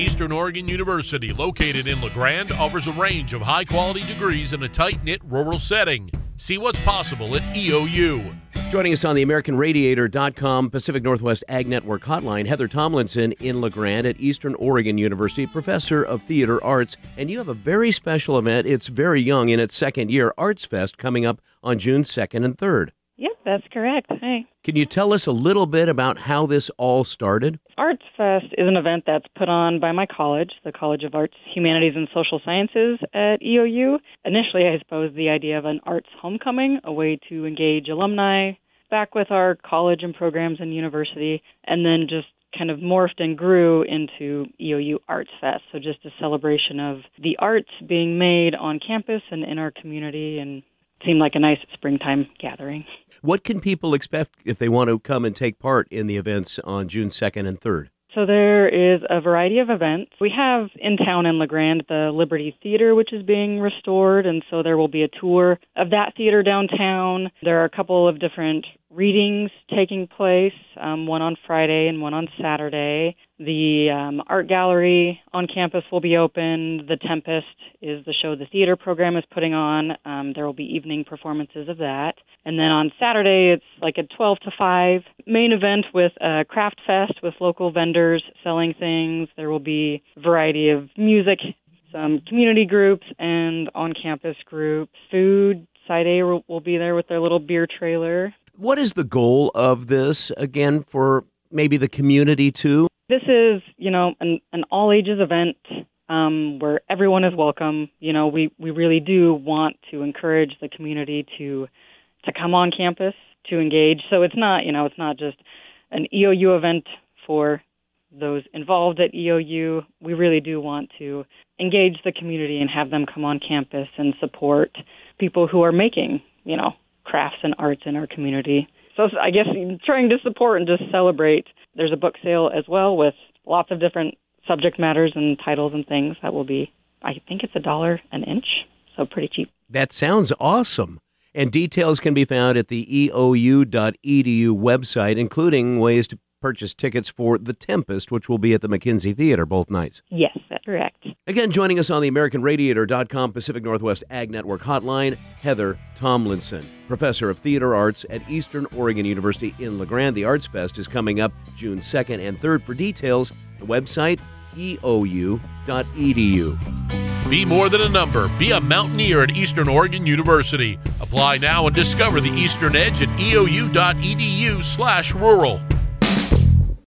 Eastern Oregon University, located in La Grande, offers a range of high quality degrees in a tight knit rural setting. See what's possible at EOU. Joining us on the AmericanRadiator.com Pacific Northwest Ag Network hotline, Heather Tomlinson in La Grande at Eastern Oregon University, professor of theater arts. And you have a very special event. It's very young in its second year, Arts Fest, coming up on June 2nd and 3rd. Yep, that's correct. Hey. Can you tell us a little bit about how this all started? Arts Fest is an event that's put on by my college, the College of Arts, Humanities, and Social Sciences at EOU. Initially, I suppose the idea of an arts homecoming, a way to engage alumni back with our college and programs and university, and then just kind of morphed and grew into EOU Arts Fest. So just a celebration of the arts being made on campus and in our community and seemed like a nice springtime gathering. What can people expect if they want to come and take part in the events on June 2nd and 3rd? So there is a variety of events. We have in town in La Grande the Liberty Theater, which is being restored, and so there will be a tour of that theater downtown. There are a couple of different readings taking place, um, one on Friday and one on Saturday. The um, art gallery on campus will be open. The Tempest is the show the theater program is putting on. Um, there will be evening performances of that. And then on Saturday, it's like a 12 to 5 main event with a craft fest with local vendors selling things. There will be a variety of music, some community groups, and on campus groups. Food, Side A will, will be there with their little beer trailer. What is the goal of this, again, for maybe the community too? This is, you know, an, an all ages event um, where everyone is welcome. You know, we, we really do want to encourage the community to to come on campus to engage. So it's not, you know, it's not just an EOU event for those involved at EOU. We really do want to engage the community and have them come on campus and support people who are making, you know, crafts and arts in our community. So I guess trying to support and just celebrate. There's a book sale as well with lots of different subject matters and titles and things that will be I think it's a dollar an inch, so pretty cheap. That sounds awesome. And details can be found at the eou.edu website, including ways to purchase tickets for The Tempest, which will be at the McKenzie Theater both nights. Yes, that's correct. Again, joining us on the AmericanRadiator.com Pacific Northwest Ag Network hotline, Heather Tomlinson, professor of theater arts at Eastern Oregon University in La Grande. The Arts Fest is coming up June 2nd and 3rd. For details, the website eou.edu. Be more than a number. Be a mountaineer at Eastern Oregon University. Apply now and discover the Eastern Edge at eou.edu slash rural.